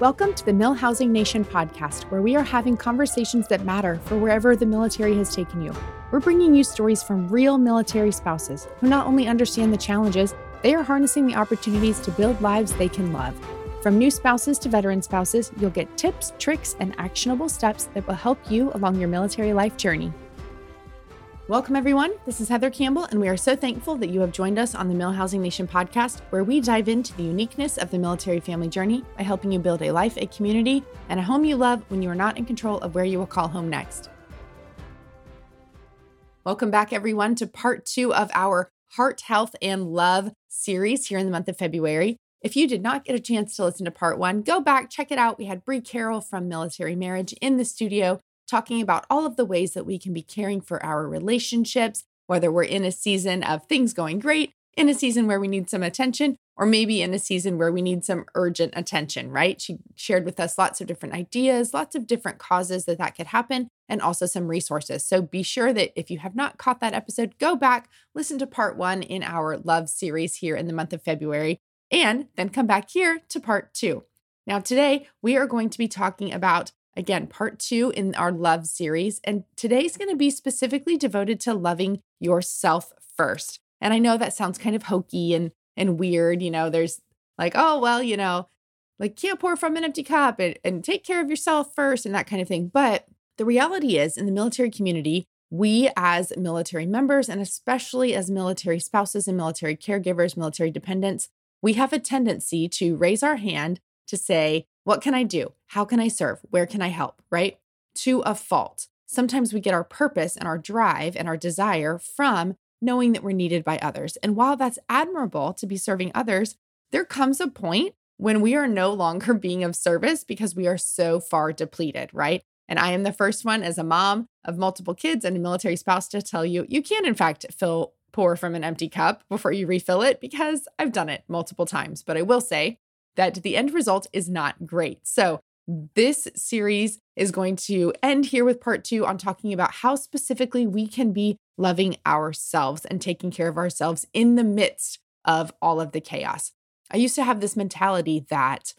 Welcome to the MilHousing Nation podcast, where we are having conversations that matter for wherever the military has taken you. We're bringing you stories from real military spouses who not only understand the challenges, they are harnessing the opportunities to build lives they can love. From new spouses to veteran spouses, you'll get tips, tricks, and actionable steps that will help you along your military life journey. Welcome, everyone. This is Heather Campbell, and we are so thankful that you have joined us on the MilHousing Nation podcast, where we dive into the uniqueness of the military family journey by helping you build a life, a community, and a home you love when you are not in control of where you will call home next. Welcome back, everyone, to part two of our Heart, Health, and Love series here in the month of February. If you did not get a chance to listen to part one, go back, check it out. We had Bree Carroll from Military Marriage in the studio talking about all of the ways that we can be caring for our relationships, whether we're in a season of things going great, in a season where we need some attention, or maybe in a season where we need some urgent attention, right? She shared with us lots of different ideas, lots of different causes that that could happen, and also some resources. So be sure that if you have not caught that episode, go back, listen to part one in our love series here in the month of February, and then come back here to part two. Now, today we are going to be talking about Again, part two in our love series. And today's going to be specifically devoted to loving yourself first. And I know that sounds kind of hokey and, and weird. You know, there's like, oh, well, you know, like can't pour from an empty cup and, and take care of yourself first and that kind of thing. But the reality is, in the military community, we as military members, and especially as military spouses and military caregivers, military dependents, we have a tendency to raise our hand to say, what can I do? How can I serve? Where can I help? Right? To a fault. Sometimes we get our purpose and our drive and our desire from knowing that we're needed by others. And while that's admirable to be serving others, there comes a point when we are no longer being of service because we are so far depleted, right? And I am the first one as a mom of multiple kids and a military spouse to tell you you can, in fact, fill pour from an empty cup before you refill it because I've done it multiple times. But I will say that the end result is not great. So, this series is going to end here with part two on talking about how specifically we can be loving ourselves and taking care of ourselves in the midst of all of the chaos. I used to have this mentality that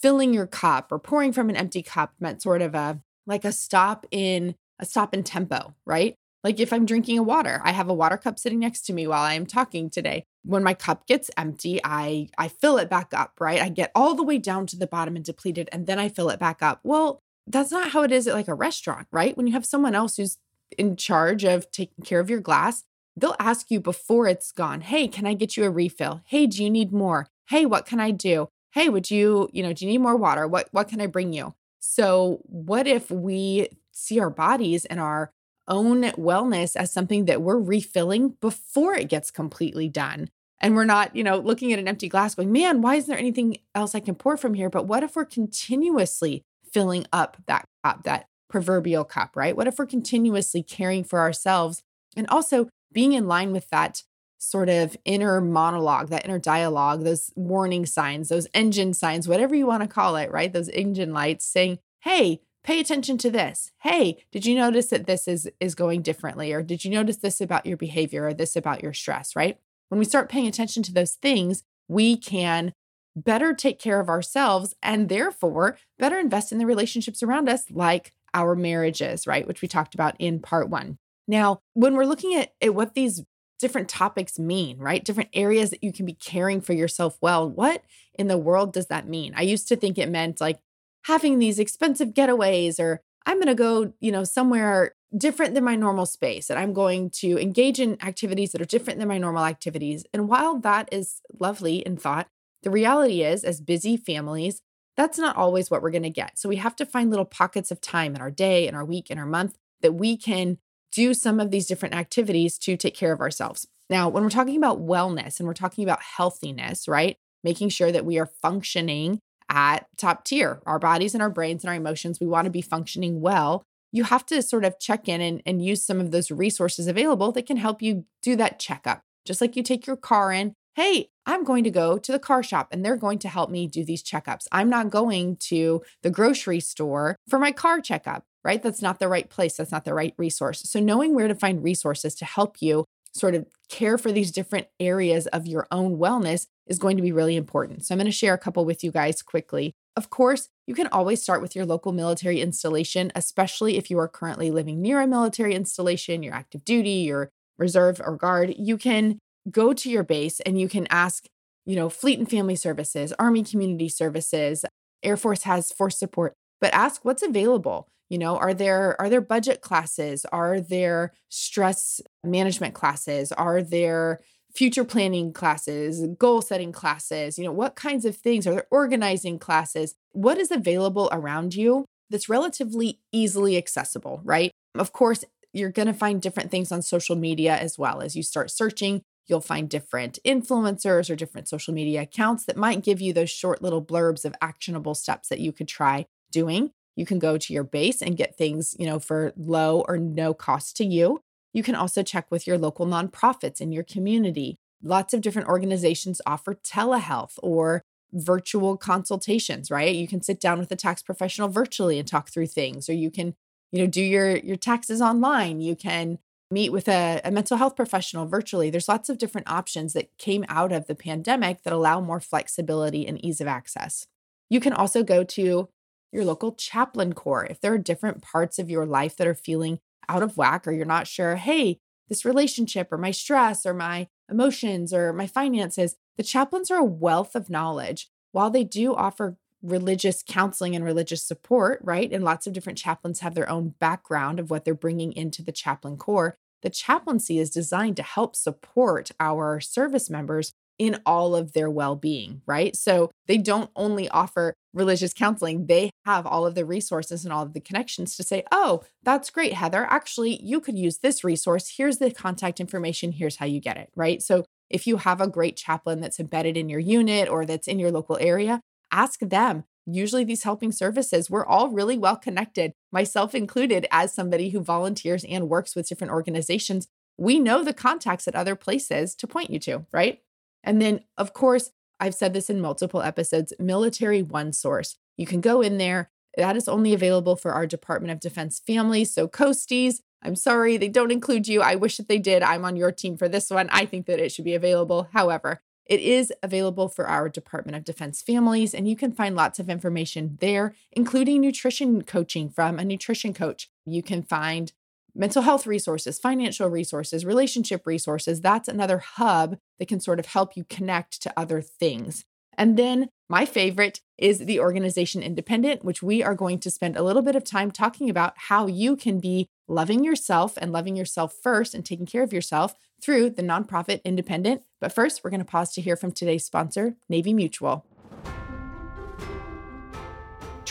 filling your cup or pouring from an empty cup meant sort of a like a stop in a stop in tempo, right? Like if I'm drinking a water, I have a water cup sitting next to me while I am talking today. When my cup gets empty, I I fill it back up, right? I get all the way down to the bottom and depleted and then I fill it back up. Well, that's not how it is at like a restaurant, right? When you have someone else who's in charge of taking care of your glass, they'll ask you before it's gone, "Hey, can I get you a refill? Hey, do you need more? Hey, what can I do? Hey, would you, you know, do you need more water? What what can I bring you?" So, what if we see our bodies and our own wellness as something that we're refilling before it gets completely done. And we're not, you know, looking at an empty glass going, man, why isn't there anything else I can pour from here? But what if we're continuously filling up that cup, that proverbial cup, right? What if we're continuously caring for ourselves and also being in line with that sort of inner monologue, that inner dialogue, those warning signs, those engine signs, whatever you want to call it, right? Those engine lights saying, hey, pay attention to this hey did you notice that this is is going differently or did you notice this about your behavior or this about your stress right when we start paying attention to those things we can better take care of ourselves and therefore better invest in the relationships around us like our marriages right which we talked about in part 1 now when we're looking at, at what these different topics mean, right? Different areas that you can be caring for yourself well. What in the world does that mean? I used to think it meant like having these expensive getaways or I'm going to go, you know, somewhere different than my normal space and I'm going to engage in activities that are different than my normal activities. And while that is lovely in thought, the reality is as busy families, that's not always what we're going to get. So we have to find little pockets of time in our day, in our week, in our month that we can do some of these different activities to take care of ourselves. Now, when we're talking about wellness and we're talking about healthiness, right? Making sure that we are functioning at top tier. Our bodies and our brains and our emotions, we want to be functioning well. You have to sort of check in and, and use some of those resources available that can help you do that checkup. Just like you take your car in, hey, I'm going to go to the car shop and they're going to help me do these checkups. I'm not going to the grocery store for my car checkup, right? That's not the right place. That's not the right resource. So, knowing where to find resources to help you sort of care for these different areas of your own wellness is going to be really important. So I'm going to share a couple with you guys quickly. Of course, you can always start with your local military installation, especially if you are currently living near a military installation, your active duty, your reserve or guard. You can go to your base and you can ask, you know, Fleet and Family Services, Army Community Services, Air Force has force support, but ask what's available. You know, are there are there budget classes? Are there stress management classes? Are there future planning classes, goal setting classes? You know, what kinds of things are there organizing classes? What is available around you that's relatively easily accessible, right? Of course, you're going to find different things on social media as well as you start searching You'll find different influencers or different social media accounts that might give you those short little blurbs of actionable steps that you could try doing. You can go to your base and get things, you know, for low or no cost to you. You can also check with your local nonprofits in your community. Lots of different organizations offer telehealth or virtual consultations, right? You can sit down with a tax professional virtually and talk through things or you can, you know, do your your taxes online. You can meet with a, a, mental health professional virtually. There's lots of different options that came out of the pandemic that allow more flexibility and ease of access. You can also go to your local chaplain corps. If there are different parts of your life that are feeling out of whack or you're not sure, hey, this relationship or my stress or my emotions or my finances, the chaplains are a wealth of knowledge. While they do offer religious counseling and religious support, right? And lots of different chaplains have their own background of what they're bringing into the chaplain corps. The chaplaincy is designed to help support our service members in all of their well being, right? So they don't only offer religious counseling, they have all of the resources and all of the connections to say, oh, that's great, Heather. Actually, you could use this resource. Here's the contact information. Here's how you get it, right? So if you have a great chaplain that's embedded in your unit or that's in your local area, ask them. Usually, these helping services, we're all really well connected, myself included, as somebody who volunteers and works with different organizations. We know the contacts at other places to point you to, right? And then, of course, I've said this in multiple episodes Military OneSource. You can go in there. That is only available for our Department of Defense families. So, Coasties, I'm sorry, they don't include you. I wish that they did. I'm on your team for this one. I think that it should be available. However, it is available for our Department of Defense families, and you can find lots of information there, including nutrition coaching from a nutrition coach. You can find mental health resources, financial resources, relationship resources. That's another hub that can sort of help you connect to other things. And then my favorite is the organization independent, which we are going to spend a little bit of time talking about how you can be loving yourself and loving yourself first and taking care of yourself through the nonprofit independent. But first, we're going to pause to hear from today's sponsor, Navy Mutual.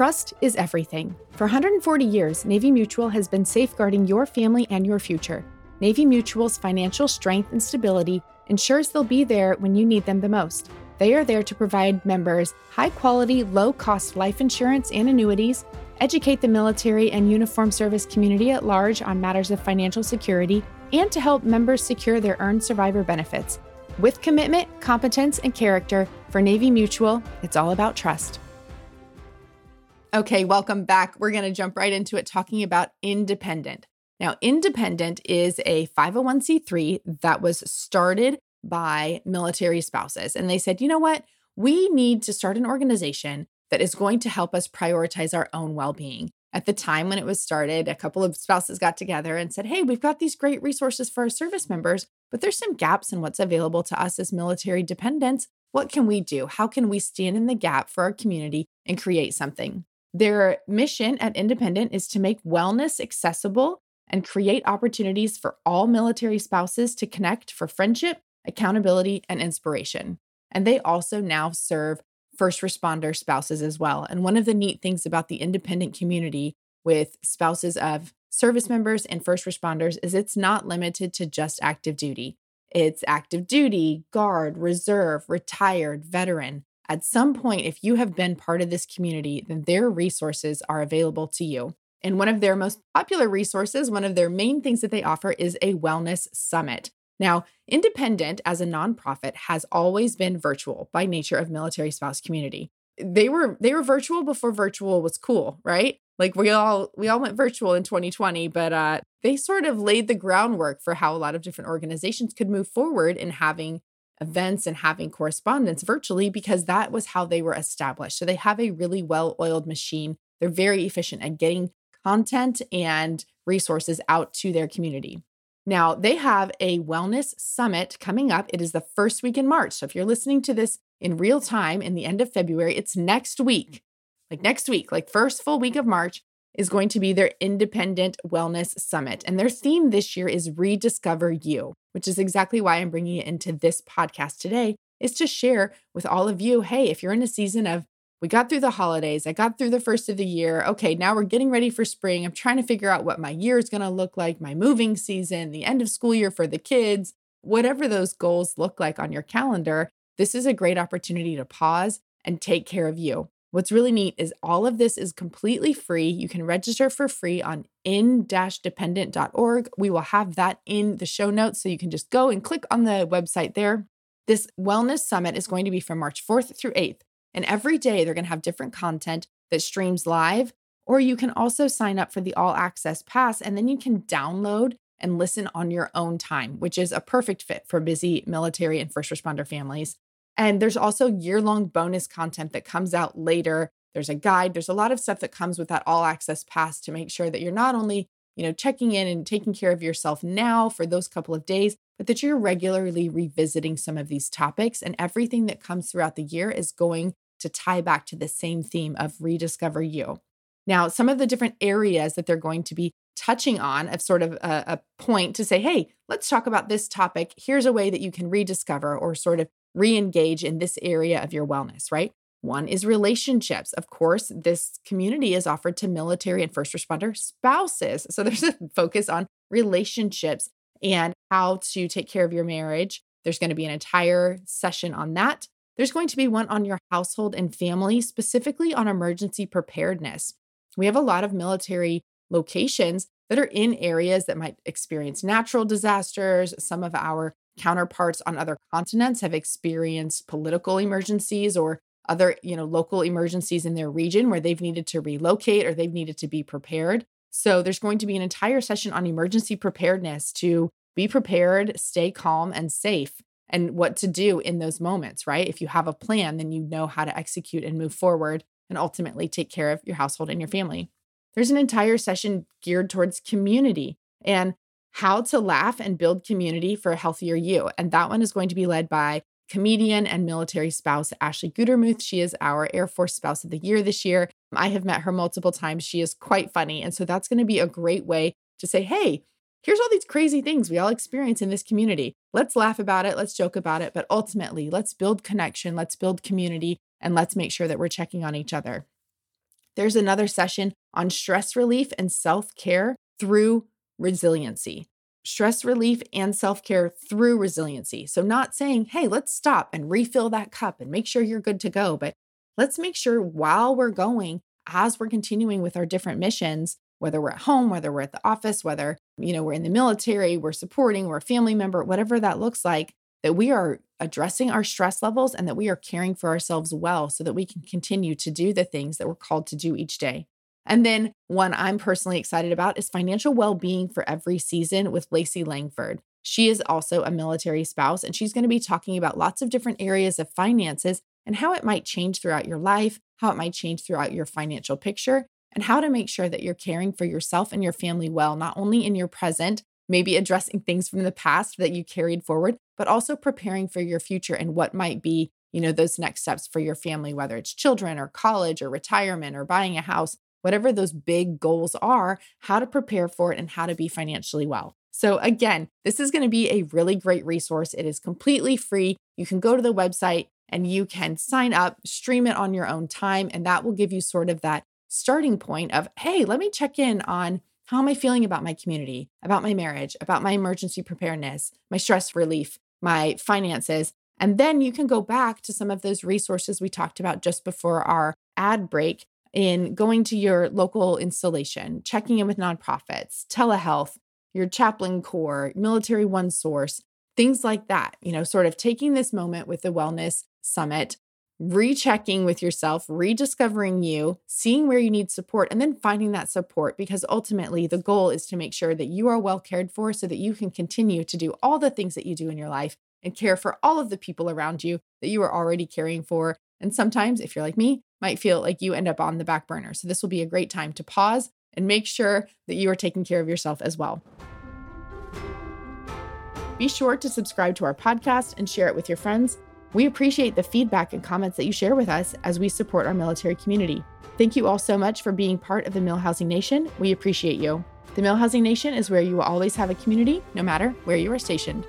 Trust is everything. For 140 years, Navy Mutual has been safeguarding your family and your future. Navy Mutual's financial strength and stability ensures they'll be there when you need them the most. They are there to provide members high quality, low cost life insurance and annuities, educate the military and uniform service community at large on matters of financial security, and to help members secure their earned survivor benefits. With commitment, competence, and character, for Navy Mutual, it's all about trust. Okay, welcome back. We're going to jump right into it talking about Independent. Now, Independent is a 501c3 that was started by military spouses. And they said, you know what? We need to start an organization that is going to help us prioritize our own well being. At the time when it was started, a couple of spouses got together and said, Hey, we've got these great resources for our service members, but there's some gaps in what's available to us as military dependents. What can we do? How can we stand in the gap for our community and create something? Their mission at Independent is to make wellness accessible and create opportunities for all military spouses to connect for friendship, accountability, and inspiration. And they also now serve first responder spouses as well. And one of the neat things about the independent community with spouses of service members and first responders is it's not limited to just active duty. It's active duty, guard, reserve, retired, veteran. At some point, if you have been part of this community, then their resources are available to you. And one of their most popular resources, one of their main things that they offer is a wellness summit. Now, Independent as a nonprofit has always been virtual by nature of military spouse community. They were they were virtual before virtual was cool, right? Like we all we all went virtual in 2020, but uh, they sort of laid the groundwork for how a lot of different organizations could move forward in having events and having correspondence virtually because that was how they were established. So they have a really well-oiled machine. They're very efficient at getting content and resources out to their community. Now, they have a wellness summit coming up. It is the first week in March. So if you're listening to this in real time in the end of February, it's next week. Like next week, like first full week of March is going to be their independent wellness summit. And their theme this year is rediscover you, which is exactly why I'm bringing it into this podcast today is to share with all of you, hey, if you're in a season of we got through the holidays. I got through the first of the year. Okay, now we're getting ready for spring. I'm trying to figure out what my year is going to look like, my moving season, the end of school year for the kids, whatever those goals look like on your calendar. This is a great opportunity to pause and take care of you. What's really neat is all of this is completely free. You can register for free on in-dependent.org. We will have that in the show notes so you can just go and click on the website there. This wellness summit is going to be from March 4th through 8th. And every day they're going to have different content that streams live, or you can also sign up for the all access pass and then you can download and listen on your own time, which is a perfect fit for busy military and first responder families. And there's also year long bonus content that comes out later. There's a guide, there's a lot of stuff that comes with that all access pass to make sure that you're not only you know, checking in and taking care of yourself now for those couple of days, but that you're regularly revisiting some of these topics. And everything that comes throughout the year is going to tie back to the same theme of rediscover you. Now, some of the different areas that they're going to be touching on of sort of a, a point to say, hey, let's talk about this topic. Here's a way that you can rediscover or sort of re engage in this area of your wellness, right? One is relationships. Of course, this community is offered to military and first responder spouses. So there's a focus on relationships and how to take care of your marriage. There's going to be an entire session on that. There's going to be one on your household and family, specifically on emergency preparedness. We have a lot of military locations that are in areas that might experience natural disasters. Some of our counterparts on other continents have experienced political emergencies or other, you know, local emergencies in their region where they've needed to relocate or they've needed to be prepared. So there's going to be an entire session on emergency preparedness to be prepared, stay calm and safe and what to do in those moments, right? If you have a plan, then you know how to execute and move forward and ultimately take care of your household and your family. There's an entire session geared towards community and how to laugh and build community for a healthier you. And that one is going to be led by comedian and military spouse Ashley Gutermuth. She is our Air Force Spouse of the Year this year. I have met her multiple times. She is quite funny. And so that's going to be a great way to say, hey, here's all these crazy things we all experience in this community. Let's laugh about it. Let's joke about it. But ultimately, let's build connection, let's build community, and let's make sure that we're checking on each other. There's another session on stress relief and self care through resiliency stress relief and self care through resiliency. So, not saying, hey, let's stop and refill that cup and make sure you're good to go, but let's make sure while we're going, as we're continuing with our different missions, whether we're at home, whether we're at the office, whether, you know, we're in the military, we're supporting, we're a family member, whatever that looks like, that we are addressing our stress levels and that we are caring for ourselves well so that we can continue to do the things that we're called to do each day. And then one I'm personally excited about is financial well being for every season with Lacey Langford. She is also a military spouse, and she's going to be talking about lots of different areas of finances and how it might change throughout your life, how it might change throughout your financial picture, and how to make sure that you're caring for yourself and your family well, not only in your present, maybe addressing things from the past that you carried forward, but also preparing for your future and what might be, you know, those next steps for your family, whether it's children or college or retirement or buying a house whatever those big goals are, how to prepare for it and how to be financially well. So, again, this is going to be a really great resource. It is completely free. You can go to the website and you can sign up, stream it on your own time, and that will give you sort of that starting point of, hey, let me check in on how am I feeling about my community, about my marriage, about my emergency preparedness, my stress relief, my finances. And then you can go back to some of those resources we talked about just before our ad break in going to your local installation, checking in with nonprofits, telehealth, your chaplain corps, military one source, things like that. You know, sort of taking this moment with the Wellness Summit, rechecking with yourself, rediscovering you, seeing where you need support, and then finding that support because ultimately the goal is to make sure that you are well cared for so that you can continue to do all the things that you do in your life and care for all of the people around you that you are already caring for. And sometimes, if you're like me, might feel like you end up on the back burner. So this will be a great time to pause and make sure that you are taking care of yourself as well. Be sure to subscribe to our podcast and share it with your friends. We appreciate the feedback and comments that you share with us as we support our military community. Thank you all so much for being part of the MilHousing Nation. We appreciate you. The MilHousing Nation is where you will always have a community, no matter where you are stationed.